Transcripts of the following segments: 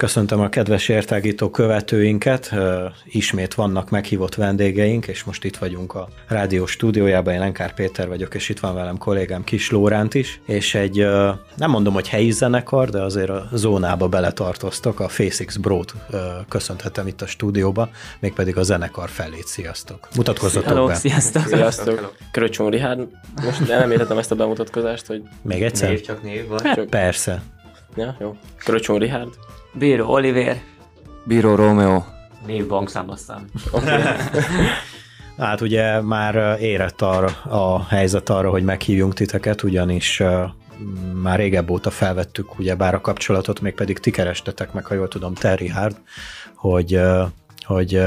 Köszöntöm a kedves értágító követőinket, ismét vannak meghívott vendégeink, és most itt vagyunk a rádió stúdiójában, én Lenkár Péter vagyok, és itt van velem kollégám Kis Lóránt is, és egy, nem mondom, hogy helyi zenekar, de azért a zónába beletartoztok, a Face Bro-t köszönhetem itt a stúdióba, mégpedig a zenekar felét, sziasztok. Mutatkozzatok Hello, be. sziasztok. Sziasztok. Kröcsön Rihárd. Most nem értettem ezt a bemutatkozást, hogy... Még egyszer? Név csak név van. Hát, persze. Ja, jó. Kröcsön Rihárd. Bíró Oliver. Bíró Romeo. Név bankszámlasztám. Hát ugye már érett arra a helyzet arra, hogy meghívjunk titeket, ugyanis már régebb óta felvettük ugye bár a kapcsolatot, még pedig ti kerestetek meg, ha jól tudom, Terry Hard, hogy, hogy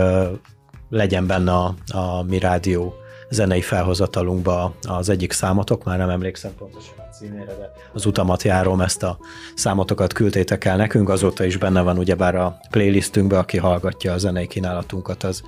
legyen benne a, a mi rádió zenei felhozatalunkba az egyik számotok, már nem emlékszem pontosan címére, de az utamat járom, ezt a számotokat küldtétek el nekünk, azóta is benne van ugyebár a playlistünkben, aki hallgatja a zenei kínálatunkat, az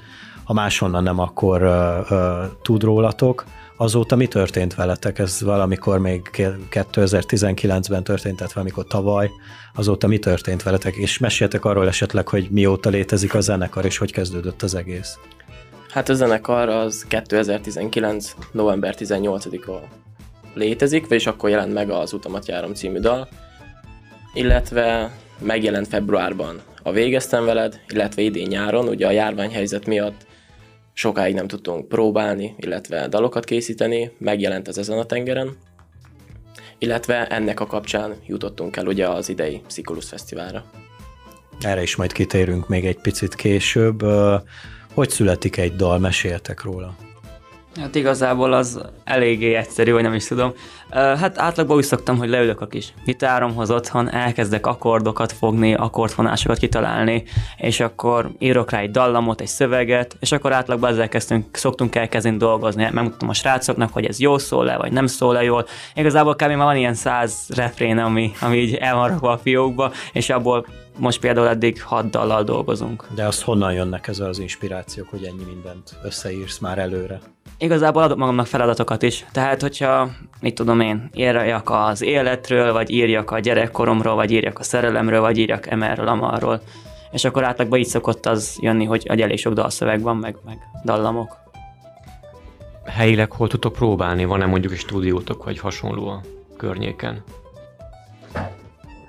ha máshonnan nem, akkor uh, uh, tud rólatok. Azóta mi történt veletek? Ez valamikor még 2019-ben történt, tehát valamikor tavaly. Azóta mi történt veletek? És meséltek arról esetleg, hogy mióta létezik a zenekar, és hogy kezdődött az egész? Hát a zenekar az 2019. november 18-a létezik, vagyis akkor jelent meg az Utamat járom című dal, illetve megjelent februárban a Végeztem veled, illetve idén nyáron, ugye a járványhelyzet miatt sokáig nem tudtunk próbálni, illetve dalokat készíteni, megjelent ez ezen a tengeren, illetve ennek a kapcsán jutottunk el ugye az idei Szikulus Fesztiválra. Erre is majd kitérünk még egy picit később. Hogy születik egy dal? Meséltek róla. Hát igazából az eléggé egyszerű, vagy nem is tudom. Hát átlagban úgy szoktam, hogy leülök a kis gitáromhoz otthon, elkezdek akkordokat fogni, akkordfonásokat kitalálni, és akkor írok rá egy dallamot, egy szöveget, és akkor átlagban ezzel kezdtünk, szoktunk elkezdeni dolgozni. Megmutatom a srácoknak, hogy ez jó szól-e, vagy nem szól-e jól. Igazából kb. már van ilyen száz refrén, ami, ami így el van rakva a fiókba, és abból most például eddig hat dallal dolgozunk. De azt honnan jönnek ezzel az inspirációk, hogy ennyi mindent összeírsz már előre? Igazából adok magamnak feladatokat is. Tehát, hogyha, mit tudom én, írjak az életről, vagy írjak a gyerekkoromról, vagy írjak a szerelemről, vagy írjak emerről, amarról. És akkor átlagban így szokott az jönni, hogy egy elég sok dalszöveg van, meg, meg dallamok. Helyileg hol tudtok próbálni? Van-e mondjuk egy stúdiótok, vagy hasonló a környéken?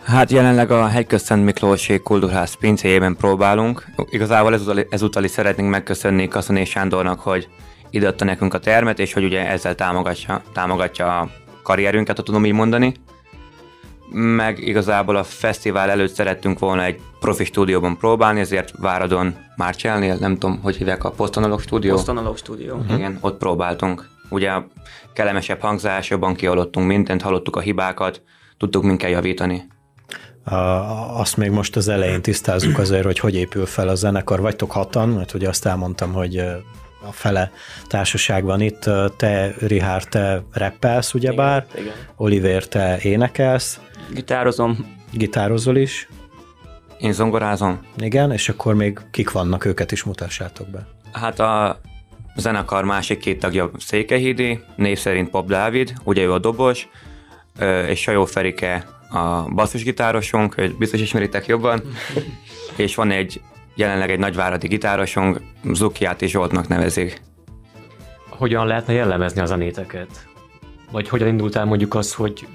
Hát jelenleg a Hegyköszent Miklósi Kultúrház pincéjében próbálunk. Igazából ezúttal, ezúttal is szeretnénk megköszönni Kaszoné Sándornak, hogy ideadta nekünk a termet, és hogy ugye ezzel támogatja, támogatja a karrierünket, ha tudom így mondani. Meg igazából a fesztivál előtt szerettünk volna egy profi stúdióban próbálni, ezért Váradon Márcselnél, nem tudom, hogy hívják a Posztonalog stúdió. Posztonalog stúdió. Uh-huh. Igen, ott próbáltunk. Ugye kellemesebb hangzás, jobban kihallottunk mindent, hallottuk a hibákat, tudtuk minket javítani. Azt még most az elején tisztázzuk azért, hogy hogy épül fel a zenekar. Vagytok hatan, mert ugye azt elmondtam, hogy a fele társaság van itt. Te, Rihár, te rappelsz, ugyebár. Igen, igen. Oliver, te énekelsz. Gitározom. Gitározol is. Én zongorázom. Igen, és akkor még kik vannak, őket is mutassátok be. Hát a zenekar másik két tagja Székehídi, név szerint Pop Dávid, ugye ő a dobos, és Sajó Ferike a basszusgitárosunk, biztos ismeritek jobban, és van egy jelenleg egy nagyváradi gitárosunk, Zukiát és Zsoltnak nevezik. Hogyan lehetne jellemezni a zenéteket? Vagy hogyan indult el mondjuk az, hogy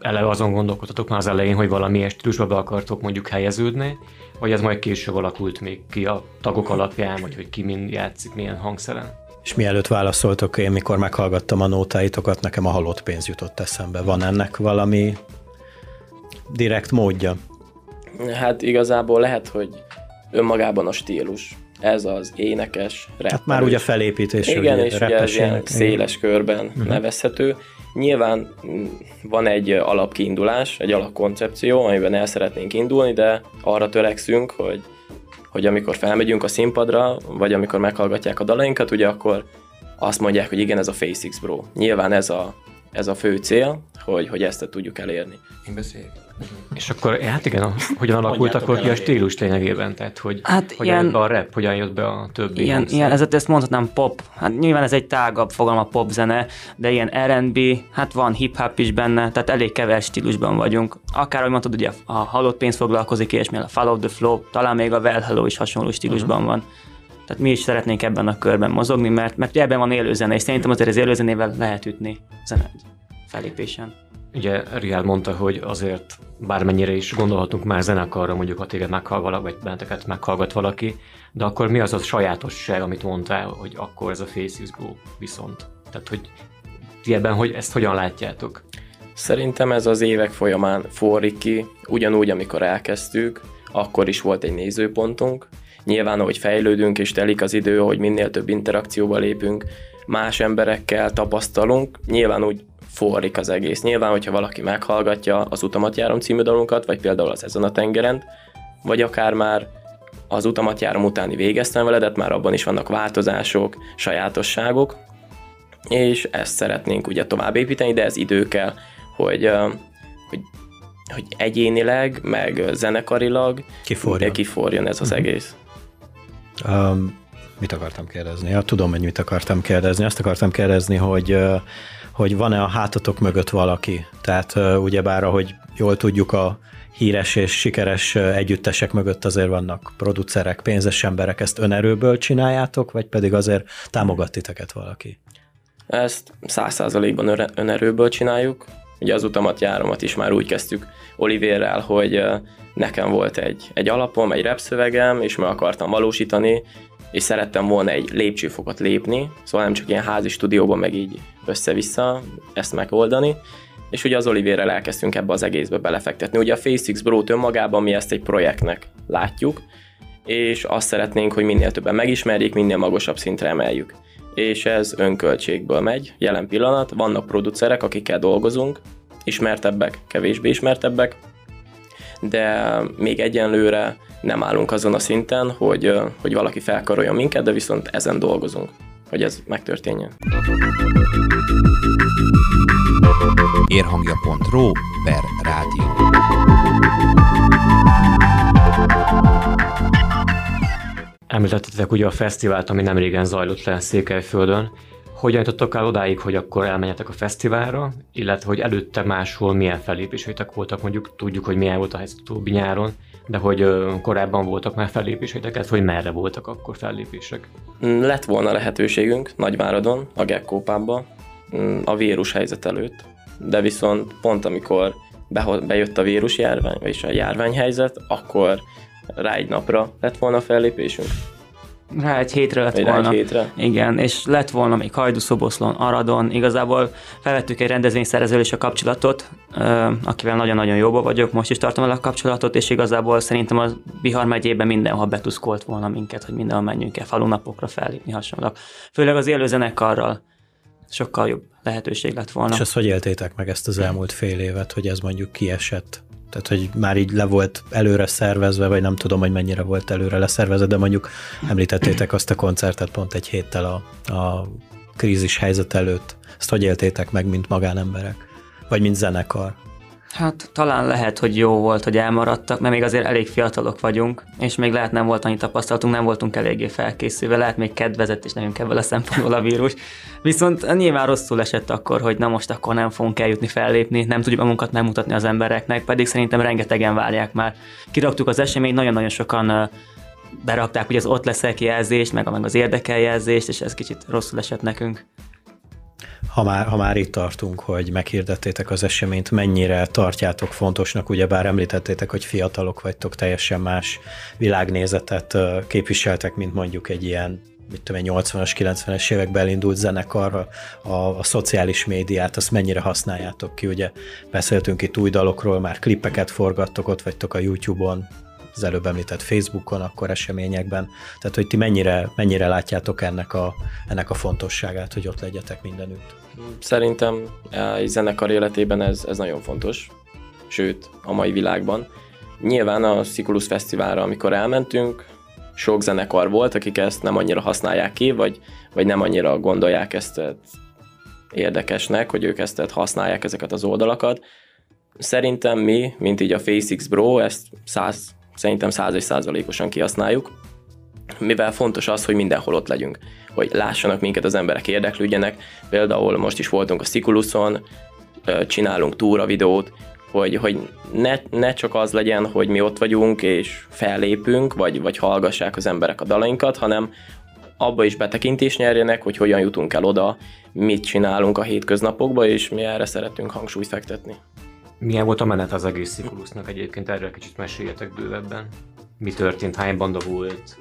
eleve azon gondolkodtatok már az elején, hogy valamilyen stílusba be akartok mondjuk helyeződni, vagy ez majd később alakult még ki a tagok alapján, vagy hogy ki mind játszik, milyen hangszeren? És mielőtt válaszoltok, én mikor meghallgattam a nótáitokat, nekem a halott pénz jutott eszembe. Van ennek valami direkt módja? Hát igazából lehet, hogy önmagában a stílus. Ez az énekes, rappelős. Hát már ugye felépítés, Igen, ugye, és ugye ez ilyen széles körben uh-huh. nevezhető, Nyilván mm, van egy alapkiindulás, egy alapkoncepció, amiben el szeretnénk indulni, de arra törekszünk, hogy, hogy amikor felmegyünk a színpadra, vagy amikor meghallgatják a dalainkat, ugye akkor azt mondják, hogy igen, ez a Face Bro. Nyilván ez a, ez a fő cél, hogy, hogy ezt tudjuk elérni. Én beszéljek. És akkor, hát igen, hogyan alakult akkor ki a stílus lényegében? Tehát, hogy Hát hogyan ilyen- jött be a rap, hogyan jött be a többi Ilyen, hangszer? ilyen ezt, ezt mondhatnám pop, hát nyilván ez egy tágabb fogalom a pop zene, de ilyen R&B, hát van hip-hop is benne, tehát elég kevés stílusban vagyunk. Akár, ahogy mondtad, ugye a halott pénz foglalkozik, és a Follow the Flow, talán még a Well Hello is hasonló stílusban van. Tehát mi is szeretnénk ebben a körben mozogni, mert, mert ebben van élőzene, és szerintem azért az élőzenével lehet ütni zene felépésen. Ugye Riál mondta, hogy azért bármennyire is gondolhatunk már zenekarra, mondjuk ha téged meghall valaki, vagy benneteket meghallgat valaki, de akkor mi az a sajátosság, amit mondtál, hogy akkor ez a Faces Go viszont? Tehát, hogy ti ebben, hogy ezt hogyan látjátok? Szerintem ez az évek folyamán forrik ki, ugyanúgy, amikor elkezdtük, akkor is volt egy nézőpontunk. Nyilván, ahogy fejlődünk és telik az idő, hogy minél több interakcióba lépünk, más emberekkel tapasztalunk, nyilván úgy forrik az egész. Nyilván, hogyha valaki meghallgatja az Utamat járom című dalunkat, vagy például az Ezen a tengeren, vagy akár már az Utamat járom utáni végeztem veledet, már abban is vannak változások, sajátosságok, és ezt szeretnénk ugye tovább építeni, de ez idő kell, hogy, hogy, hogy egyénileg, meg zenekarilag Kiforjon. kiforjon ez az egész. Um, mit akartam kérdezni? Ja, tudom, hogy mit akartam kérdezni. Azt akartam kérdezni, hogy, hogy van-e a hátatok mögött valaki? Tehát ugyebár, ahogy jól tudjuk, a híres és sikeres együttesek mögött azért vannak producerek, pénzes emberek, ezt önerőből csináljátok, vagy pedig azért támogat titeket valaki? Ezt száz százalékban önerőből csináljuk. Ugye az utamat, járomat is már úgy kezdtük Olivérrel, hogy nekem volt egy, egy alapom, egy rap szövegem, és meg akartam valósítani, és szerettem volna egy lépcsőfokot lépni, szóval nem csak ilyen házi stúdióban meg így össze-vissza ezt megoldani, és ugye az Olivérrel elkezdtünk ebbe az egészbe belefektetni. Ugye a FaceX Bro-t önmagában mi ezt egy projektnek látjuk, és azt szeretnénk, hogy minél többen megismerjék, minél magasabb szintre emeljük. És ez önköltségből megy, jelen pillanat. Vannak producerek, akikkel dolgozunk, ismertebbek, kevésbé ismertebbek, de még egyenlőre nem állunk azon a szinten, hogy, hogy valaki felkaroljon minket, de viszont ezen dolgozunk, hogy ez megtörténjen. Érhangja.ro per Említettetek ugye a fesztivált, ami nem régen zajlott le Székelyföldön. Hogyan jutottak el odáig, hogy akkor elmenjetek a fesztiválra, illetve hogy előtte máshol milyen fellépéseitek voltak, mondjuk tudjuk, hogy milyen volt a helyzet utóbbi nyáron, de hogy korábban voltak már fellépéseitek, illetve hogy merre voltak akkor fellépések. Mm, Lett volna lehetőségünk Nagyváradon, a Gekko mm, a vírus helyzet előtt, de viszont pont amikor bejött a vírus járvány, vagyis a járványhelyzet, akkor rá egy napra lett volna fellépésünk, Rá egy hétre lett rá egy volna. hétre. Igen, és lett volna még Hajdúszoboszlón, Aradon, igazából felvettük egy rendezvényszerezővel is a kapcsolatot, akivel nagyon-nagyon jóba vagyok, most is tartom el a kapcsolatot, és igazából szerintem a Bihar megyében mindenhol betuszkolt volna minket, hogy mindenhol menjünk el falunapokra fellépni hasonlók. Főleg az élő zenekarral sokkal jobb lehetőség lett volna. És ezt hogy éltétek meg ezt az elmúlt fél évet, hogy ez mondjuk kiesett? Tehát, hogy már így le volt előre szervezve, vagy nem tudom, hogy mennyire volt előre leszervezve, de mondjuk említettétek azt a koncertet pont egy héttel a, a krízis helyzet előtt. Ezt hogy éltétek meg, mint magánemberek? Vagy mint zenekar? Hát talán lehet, hogy jó volt, hogy elmaradtak, mert még azért elég fiatalok vagyunk, és még lehet nem volt annyi tapasztalatunk, nem voltunk eléggé felkészülve, lehet még kedvezett is nekünk ebből a szempontból a vírus. Viszont nyilván rosszul esett akkor, hogy na most akkor nem fogunk eljutni fellépni, nem tudjuk magunkat megmutatni az embereknek, pedig szerintem rengetegen várják már. Kiraktuk az eseményt, nagyon-nagyon sokan berakták ugye az ott leszek jelzést, meg, meg az érdekeljelzést, és ez kicsit rosszul esett nekünk. Ha már, ha már itt tartunk, hogy meghirdettétek az eseményt, mennyire tartjátok fontosnak, ugyebár említettétek, hogy fiatalok vagytok, teljesen más világnézetet képviseltek, mint mondjuk egy ilyen mit tudom, én, 80-as, 90-es években elindult zenekar, a, a, a szociális médiát, azt mennyire használjátok ki, ugye beszéltünk itt új dalokról, már klippeket forgattok, ott vagytok a YouTube-on, az előbb említett Facebookon, akkor eseményekben. Tehát, hogy ti mennyire, mennyire látjátok ennek a, ennek a fontosságát, hogy ott legyetek mindenütt? Szerintem egy zenekar életében ez, ez nagyon fontos, sőt, a mai világban. Nyilván a Sikulus Fesztiválra, amikor elmentünk, sok zenekar volt, akik ezt nem annyira használják ki, vagy, vagy nem annyira gondolják ezt érdekesnek, hogy ők ezt használják ezeket az oldalakat. Szerintem mi, mint így a FaceX Bro, ezt száz, szerintem százas százalékosan kihasználjuk, mivel fontos az, hogy mindenhol ott legyünk, hogy lássanak minket az emberek, érdeklődjenek. Például most is voltunk a Sikuluson, csinálunk túra videót, hogy, hogy ne, ne csak az legyen, hogy mi ott vagyunk és fellépünk, vagy, vagy hallgassák az emberek a dalainkat, hanem abba is betekintést nyerjenek, hogy hogyan jutunk el oda, mit csinálunk a hétköznapokban, és mi erre szeretünk hangsúlyt fektetni. Milyen volt a menet az egész ciklusnak egyébként? Erről kicsit meséljetek bővebben. Mi történt, hány banda volt,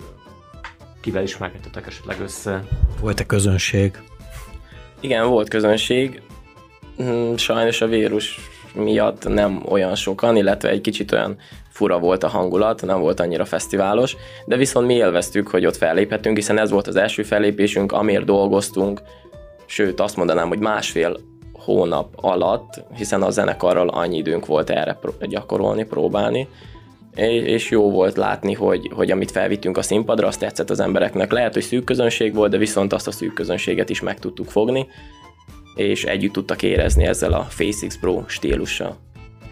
kivel ismerkedtetek esetleg össze? Volt-e közönség? Igen, volt közönség. Hmm, sajnos a vírus miatt nem olyan sokan, illetve egy kicsit olyan fura volt a hangulat, nem volt annyira fesztiválos, de viszont mi élveztük, hogy ott felléphetünk, hiszen ez volt az első fellépésünk, amiért dolgoztunk, sőt azt mondanám, hogy másfél hónap alatt, hiszen a zenekarral annyi időnk volt erre gyakorolni, próbálni, és jó volt látni, hogy, hogy amit felvittünk a színpadra, azt tetszett az embereknek. Lehet, hogy szűk közönség volt, de viszont azt a szűk közönséget is meg tudtuk fogni, és együtt tudtak érezni ezzel a FaceX Pro stílussal.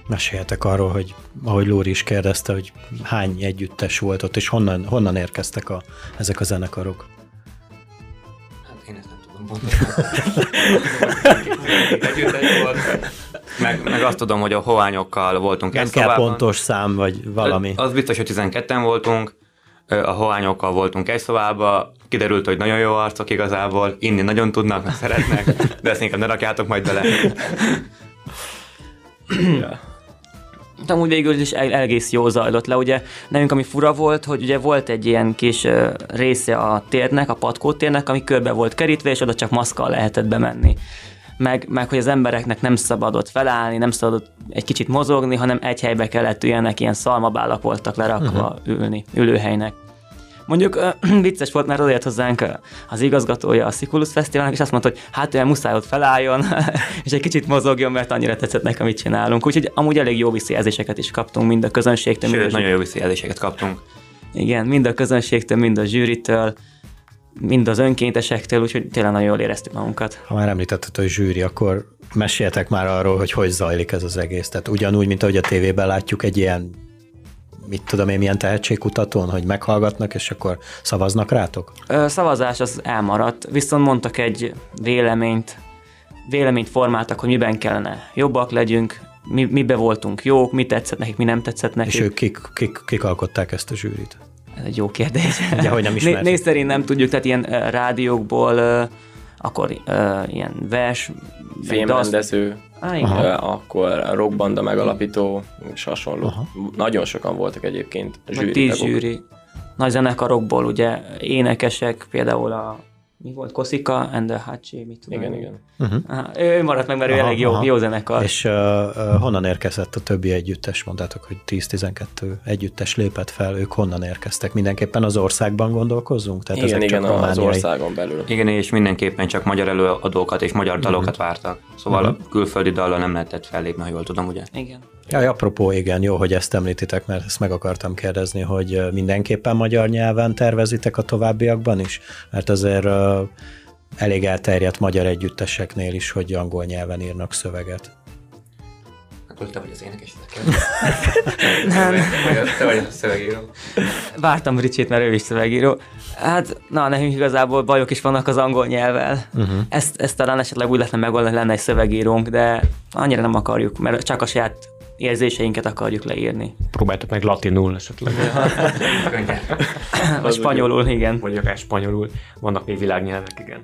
Meséljetek arról, hogy ahogy Lóri is kérdezte, hogy hány együttes volt ott, és honnan, honnan érkeztek a, ezek a zenekarok? Meg, meg azt tudom, hogy a hoányokkal voltunk Nem kell szobában. pontos szám, vagy valami. Az biztos, hogy 12-en voltunk, a hoányokkal voltunk egy szobába, kiderült, hogy nagyon jó arcok igazából, inni nagyon tudnak, meg szeretnek, de ezt inkább ne rakjátok majd bele. Ja. Amúgy végül is egész jó zajlott le, ugye nekünk ami fura volt, hogy ugye volt egy ilyen kis része a térnek, a patkó térnek, ami körbe volt kerítve, és oda csak maszkal lehetett bemenni. Meg, meg hogy az embereknek nem szabadott felállni, nem szabadott egy kicsit mozogni, hanem egy helybe kellett üljenek, ilyen szalmabálak voltak lerakva uh-huh. ülni, ülőhelynek. Mondjuk uh, vicces volt, mert odajött hozzánk az igazgatója a Sikulus Fesztiválnak, és azt mondta, hogy hát olyan muszáj ott felálljon, és egy kicsit mozogjon, mert annyira tetszett nekem, amit csinálunk. Úgyhogy amúgy elég jó visszajelzéseket is kaptunk mind a közönségtől. Sőt, mind a nagyon jó visszajelzéseket kaptunk. Igen, mind a közönségtől, mind a zsűritől mind az önkéntesektől, úgyhogy tényleg nagyon jól éreztük magunkat. Ha már említetted, hogy zsűri, akkor meséltek már arról, hogy hogy zajlik ez az egész. Tehát ugyanúgy, mint ahogy a tévében látjuk egy ilyen mit tudom én, milyen tehetségkutatón, hogy meghallgatnak, és akkor szavaznak rátok? Ö, szavazás az elmaradt, viszont mondtak egy véleményt, véleményt formáltak, hogy miben kellene jobbak legyünk, mi, mibe voltunk jók, mi tetszett nekik, mi nem tetszett nekik. És ők kik, kik, kik alkották ezt a zsűrit? Ez egy jó kérdés. Ugye, hogy nem ismerjük. Név szerint nem tudjuk, tehát ilyen rádiókból, akkor uh, ilyen vers, filmrendező, akkor a rockbanda megalapító, és hasonló. Aha. Nagyon sokan voltak egyébként zsűri. Tíz zsűri. Nagy zenekarokból ugye énekesek, például a mi volt, Koszika and the Hachi, mit tudom. Igen, igen. Uh-huh. Aha, ő maradt meg, mert aha, ő elég jó, aha. jó zenekar. És uh, uh, honnan érkezett a többi együttes? Mondtátok, hogy 10-12 együttes lépett fel, ők honnan érkeztek? Mindenképpen az országban gondolkozzunk? Tehát igen, igen, csak az országon belül. Igen, és mindenképpen csak magyar előadókat és magyar dalokat uh-huh. vártak. Szóval uh-huh. a külföldi dallal nem lehetett fellépni, ha jól tudom, ugye? Igen. Ja, apropó, igen, jó, hogy ezt említitek, mert ezt meg akartam kérdezni, hogy mindenképpen magyar nyelven tervezitek a továbbiakban is? Mert azért elég elterjedt magyar együtteseknél is, hogy angol nyelven írnak szöveget. Akkor te vagy az énekes, Nem. Te vagy a szövegíró. Vártam Ricsét, mert ő is szövegíró. Hát, na, nekünk igazából bajok is vannak az angol nyelvvel. Uh-huh. Ezt, ezt talán esetleg úgy lehetne megoldani, lenne egy szövegírónk, de annyira nem akarjuk, mert csak a saját érzéseinket akarjuk leírni. Próbáltuk meg latinul esetleg. Vagy spanyolul, igen. Vagy akár spanyolul. Vannak még világnyelvek, igen.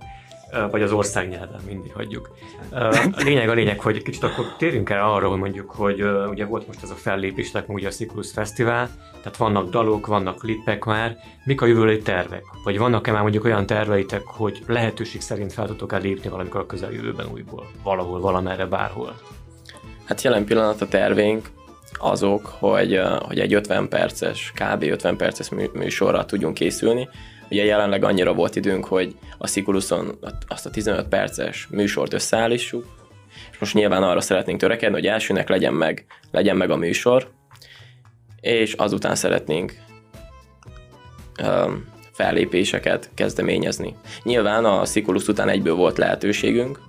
Vagy az ország nyelven, mindig hagyjuk. A lényeg a lényeg, hogy kicsit akkor térjünk el arra, hogy mondjuk, hogy ugye volt most ez a fellépésnek, ugye a Cyclus Fesztivál, tehát vannak dalok, vannak klipek már, mik a jövőbeli tervek? Vagy vannak-e már mondjuk olyan terveitek, hogy lehetőség szerint fel tudtok-e lépni valamikor a közeljövőben újból? Valahol, valamerre, bárhol? Hát jelen pillanat a tervénk azok, hogy, hogy egy 50 perces, kb. 50 perces műsorra tudjunk készülni. Ugye jelenleg annyira volt időnk, hogy a Szikuluszon azt a 15 perces műsort összeállítsuk, és most nyilván arra szeretnénk törekedni, hogy elsőnek legyen meg, legyen meg a műsor, és azután szeretnénk um, fellépéseket kezdeményezni. Nyilván a Szikulusz után egyből volt lehetőségünk,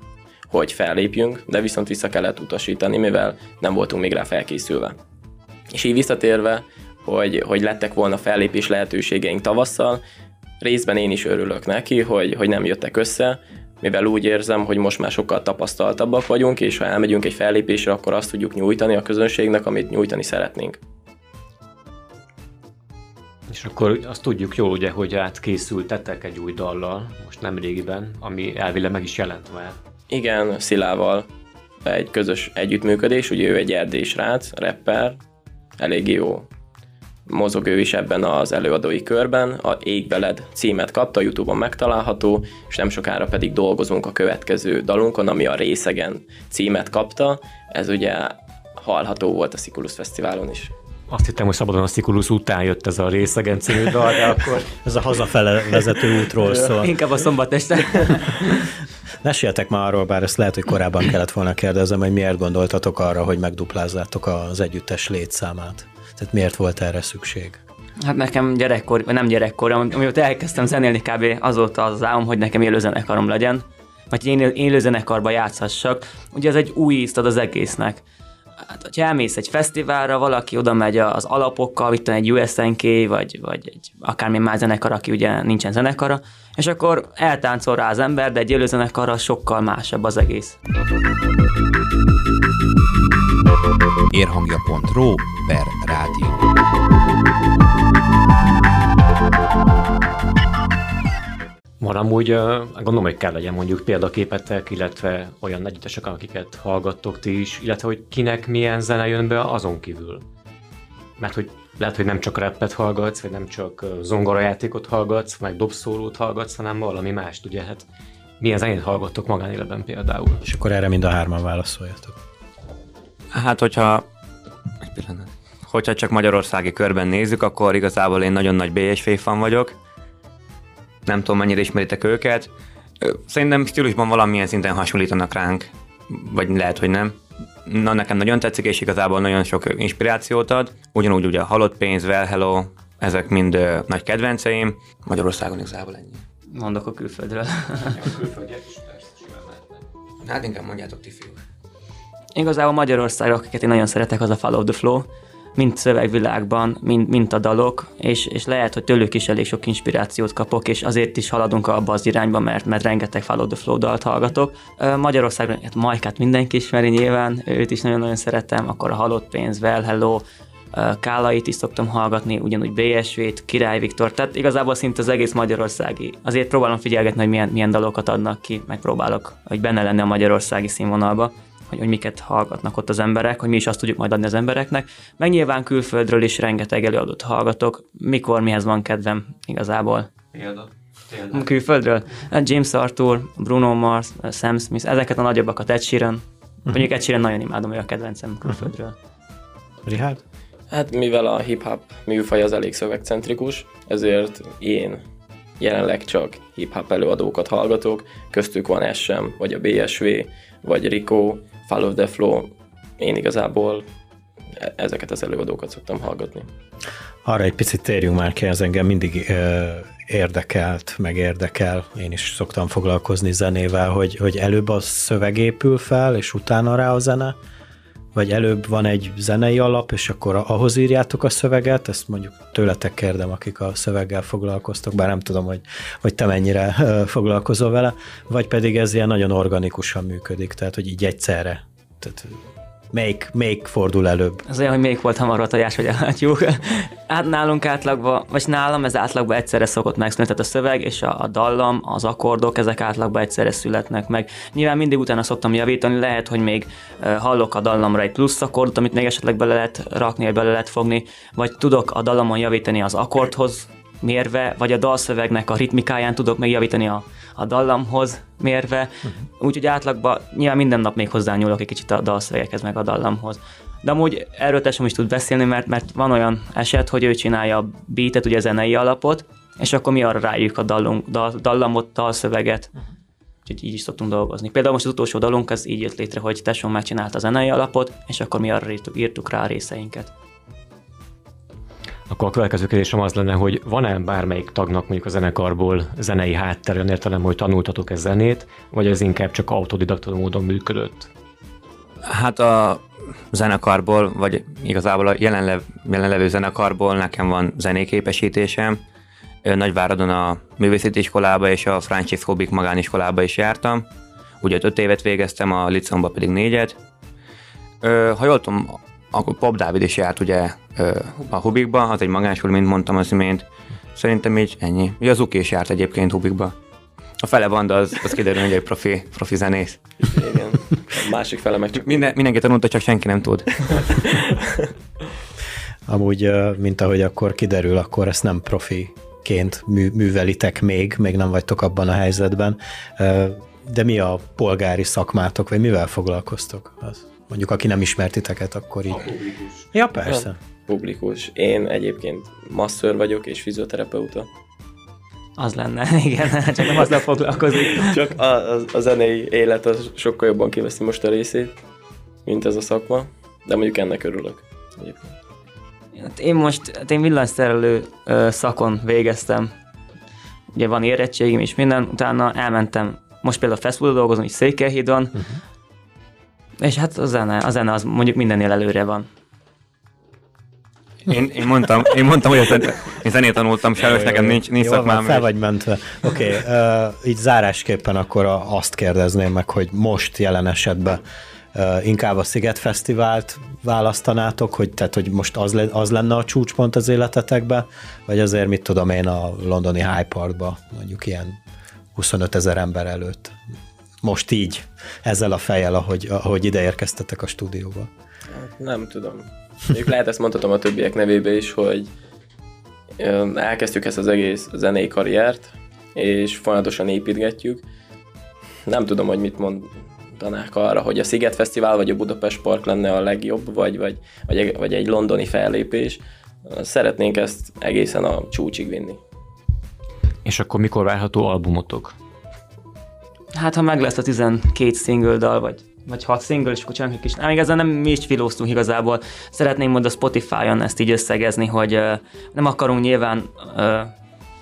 hogy fellépjünk, de viszont vissza kellett utasítani, mivel nem voltunk még rá felkészülve. És így visszatérve, hogy, hogy lettek volna fellépés lehetőségeink tavasszal, részben én is örülök neki, hogy, hogy nem jöttek össze, mivel úgy érzem, hogy most már sokkal tapasztaltabbak vagyunk, és ha elmegyünk egy fellépésre, akkor azt tudjuk nyújtani a közönségnek, amit nyújtani szeretnénk. És akkor azt tudjuk jól, ugye, hogy átkészültetek egy új dallal, most nem régiben, ami elvileg meg is jelent már. Igen, Szilával egy közös együttműködés, ugye ő egy erdély srác, rapper, elég jó mozog ő is ebben az előadói körben. A Égbeled címet kapta, Youtube-on megtalálható, és nem sokára pedig dolgozunk a következő dalunkon, ami a Részegen címet kapta. Ez ugye hallható volt a Sikulus Fesztiválon is. Azt hittem, hogy szabadon a Szikulus után jött ez a részegen című dal, de akkor... ez a hazafele vezető útról szól. Inkább a szombat este. Meséltek már arról, bár ezt lehet, hogy korábban kellett volna kérdezem, hogy miért gondoltatok arra, hogy megduplázzátok az együttes létszámát. Tehát miért volt erre szükség? Hát nekem gyerekkor, nem gyerekkor, amióta elkezdtem zenélni kb. azóta az, az álom, hogy nekem élőzenekarom legyen, vagy én élőzenekarba játszhassak. Ugye ez egy új ízt ad az egésznek hát, hogyha elmész egy fesztiválra, valaki oda megy az alapokkal, itt egy USNK, vagy, vagy egy akármilyen más zenekar, aki ugye nincsen zenekara, és akkor eltáncol rá az ember, de egy élőzenekarra sokkal másabb az egész. Érhangja.ro per Van amúgy, gondolom, hogy kell legyen mondjuk példaképetek, illetve olyan együttesek, akiket hallgattok ti is, illetve hogy kinek milyen zene jön be azon kívül. Mert hogy lehet, hogy nem csak rappet hallgatsz, vagy nem csak zongorajátékot hallgatsz, meg dobszólót hallgatsz, hanem valami mást, ugye, hát milyen zenét hallgattok magánéletben például. És akkor erre mind a hárman válaszoljatok. Hát, hogyha egy pillanat. Hogyha csak magyarországi körben nézzük, akkor igazából én nagyon nagy BSV fan vagyok, nem tudom mennyire ismeritek őket. Szerintem stílusban valamilyen szinten hasonlítanak ránk, vagy lehet, hogy nem. Na, nekem nagyon tetszik, és igazából nagyon sok inspirációt ad. Ugyanúgy ugye a Halott Pénz, Well Hello, ezek mind ö, nagy kedvenceim. Magyarországon igazából ennyi. Mondok a külföldről. Hát inkább mondjátok ti fiúk. Igazából Magyarországra, akiket én nagyon szeretek, az a Follow the Flow mind szövegvilágban, mind, mind a dalok, és, és lehet, hogy tőlük is elég sok inspirációt kapok, és azért is haladunk abba az irányba, mert, mert rengeteg Follow the Flow dalt hallgatok. Magyarországon hát Majkát mindenki ismeri nyilván, őt is nagyon-nagyon szeretem, akkor a Halott Pénz, Well Hello, Kálait is szoktam hallgatni, ugyanúgy BSV-t, Király Viktor, tehát igazából szinte az egész magyarországi. Azért próbálom figyelgetni, hogy milyen, milyen dalokat adnak ki, megpróbálok, hogy benne lenni a magyarországi színvonalba hogy, hogy miket hallgatnak ott az emberek, hogy mi is azt tudjuk majd adni az embereknek. Meg nyilván külföldről is rengeteg előadót hallgatok, mikor mihez van kedvem igazából. Példa. Példa. Külföldről? Hát James Arthur, Bruno Mars, Sam Smith, ezeket a nagyobbakat, Ed Sheeran. Uh-huh. Mondjuk Ed Sheeran nagyon imádom, hogy a kedvencem külföldről. Uh-huh. Richard? Hát mivel a hip-hop műfaj az elég szövegcentrikus, ezért én jelenleg csak hip-hop előadókat hallgatok, köztük van SM, vagy a BSV, vagy Rico, Follow the Flow, én igazából e- ezeket az előadókat szoktam hallgatni. Arra egy picit térjünk már ki, ez engem mindig ö, érdekelt, meg érdekel, én is szoktam foglalkozni zenével, hogy, hogy előbb a szöveg épül fel, és utána rá a zene, vagy előbb van egy zenei alap, és akkor ahhoz írjátok a szöveget, ezt mondjuk tőletek kérdem, akik a szöveggel foglalkoztok, bár nem tudom, hogy, hogy te mennyire foglalkozol vele, vagy pedig ez ilyen nagyon organikusan működik, tehát hogy így egyszerre. Tehát Melyik, melyik fordul előbb? Az olyan, hogy melyik volt hamarabb a tojás, hogy elhatjuk. Hát nálunk átlagban, vagy nálam ez átlagban egyszerre szokott megszületni, tehát a szöveg és a, a dallam, az akkordok, ezek átlagban egyszerre születnek meg. Nyilván mindig utána szoktam javítani, lehet, hogy még hallok a dallamra egy plusz akkordot, amit még esetleg bele lehet rakni, vagy bele lehet fogni, vagy tudok a dallamon javítani az akkordhoz mérve, vagy a dalszövegnek a ritmikáján tudok megjavítani a, a dallamhoz mérve, uh-huh. úgyhogy átlagban nyilván minden nap még hozzányúlok egy kicsit a dalszövegekhez, meg a dallamhoz. De amúgy erről testem is tud beszélni, mert, mert van olyan eset, hogy ő csinálja a beatet, ugye a zenei alapot, és akkor mi arra rájuk a dallunk, dal, dallamot, dalszöveget. Uh-huh. Úgyhogy így is szoktunk dolgozni. Például most az utolsó dalunk az így jött létre, hogy Tesson megcsinálta a zenei alapot, és akkor mi arra írtuk, írtuk rá a részeinket. Akkor a következő kérdésem az lenne, hogy van-e bármelyik tagnak mondjuk a zenekarból zenei háttere, olyan értelem, hogy tanultatok ez zenét, vagy ez inkább csak autodidakta módon működött? Hát a zenekarból, vagy igazából a jelenlev, jelenlevő zenekarból nekem van zenéképesítésem. Nagyváradon a művészeti iskolába és a Francis Hobik magániskolába is jártam. Ugye öt évet végeztem, a Licomba pedig négyet. Ha jól tudom, akkor Pop Dávid is járt ugye a Hubikba, az egy magániskola, mint mondtam az imént. Szerintem így ennyi. Ugye az Uki is járt egyébként Hubikba. A fele banda az, az kiderül, hogy egy profi, profi zenész. Igen. A másik fele meg csak... Minden, mindenki tanulta, csak senki nem tud. Amúgy, mint ahogy akkor kiderül, akkor ezt nem profiként mű, művelitek még, még nem vagytok abban a helyzetben. De mi a polgári szakmátok, vagy mivel foglalkoztok? Az, mondjuk, aki nem ismert titeket, akkor így. A publikus. Ja, persze. A publikus. Én egyébként masször vagyok, és fizioterapeuta. Az lenne, igen, csak nem azzal foglalkozik. Csak a, a, a zenei élet az sokkal jobban kiveszi most a részét, mint ez a szakma, de mondjuk ennek örülök. Egyébként. Hát én most, hát én villanyszerelő ö, szakon végeztem. Ugye van érettségim és minden, utána elmentem, most például fast food dolgozom, így Székelyhídon, uh-huh. És hát a zene, a zene az mondjuk mindennél előre van. Én, én, mondtam, én mondtam, hogy én zenét tanultam, sajnos nekem nincs, nincs Jó, szakmám. Fel vagy mentve. Oké, okay, uh, így zárásképpen akkor azt kérdezném meg, hogy most jelen esetben uh, inkább a Sziget Fesztivált választanátok, hogy, tehát, hogy most az, le, az lenne a csúcspont az életetekbe, vagy azért mit tudom én a londoni High Parkba, mondjuk ilyen 25 ezer ember előtt. Most így, ezzel a fejjel, ahogy, ahogy ide érkeztetek a stúdióba. Hát nem tudom még lehet ezt mondhatom a többiek nevébe is, hogy elkezdtük ezt az egész zenei karriert, és folyamatosan építgetjük. Nem tudom, hogy mit mondanák arra, hogy a Sziget Fesztivál vagy a Budapest Park lenne a legjobb, vagy, vagy, vagy, vagy egy londoni fellépés. Szeretnénk ezt egészen a csúcsig vinni. És akkor mikor várható albumotok? Hát, ha meg lesz a 12 single dal, vagy vagy hat single, és akkor csinálunk egy kis... Nem, igazán nem mi is filóztunk igazából. Szeretnénk majd a Spotify-on ezt így összegezni, hogy uh, nem akarunk nyilván, uh,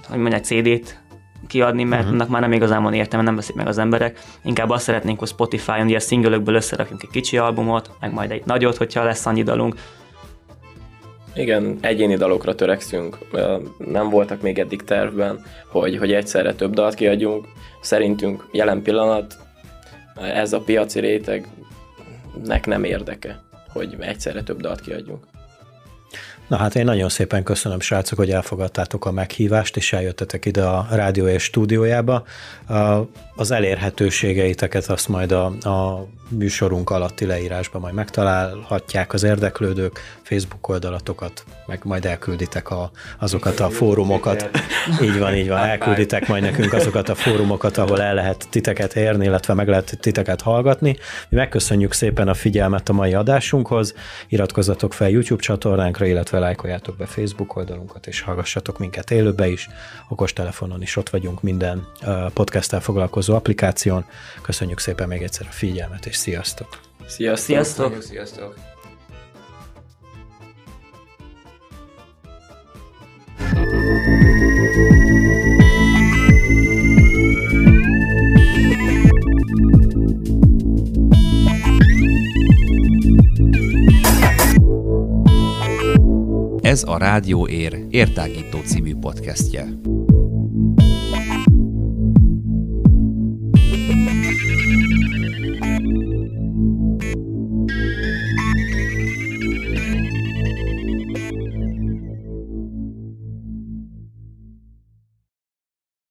hogy mondják, CD-t kiadni, mert uh-huh. annak már nem igazán van értelme, nem veszik meg az emberek. Inkább azt szeretnénk, hogy Spotify-on ilyen single összerakjunk egy kicsi albumot, meg majd egy nagyot, hogyha lesz annyi dalunk. Igen, egyéni dalokra törekszünk. Nem voltak még eddig tervben, hogy, hogy egyszerre több dalt kiadjunk. Szerintünk jelen pillanat ez a piaci rétegnek nem érdeke, hogy egyszerre több dalt kiadjunk. Na hát én nagyon szépen köszönöm, srácok, hogy elfogadtátok a meghívást, és eljöttetek ide a rádió és stúdiójába. Az elérhetőségeiteket azt majd a, a műsorunk alatti leírásban majd megtalálhatják az érdeklődők, Facebook oldalatokat, meg majd elkülditek a, azokat a fórumokat. Így van, így van, elkülditek majd nekünk azokat a fórumokat, ahol el lehet titeket érni, illetve meg lehet titeket hallgatni. Mi megköszönjük szépen a figyelmet a mai adásunkhoz, iratkozzatok fel YouTube csatornánkra, illetve lájkoljátok be Facebook oldalunkat, és hallgassatok minket élőbe is. Okostelefonon is ott vagyunk minden podcasttel foglalkozó applikáción. Köszönjük szépen még egyszer a figyelmet, és sziasztok! Sziasztok! Sziasztok! sziasztok. Ez a Rádió Ér értágító című podcastje.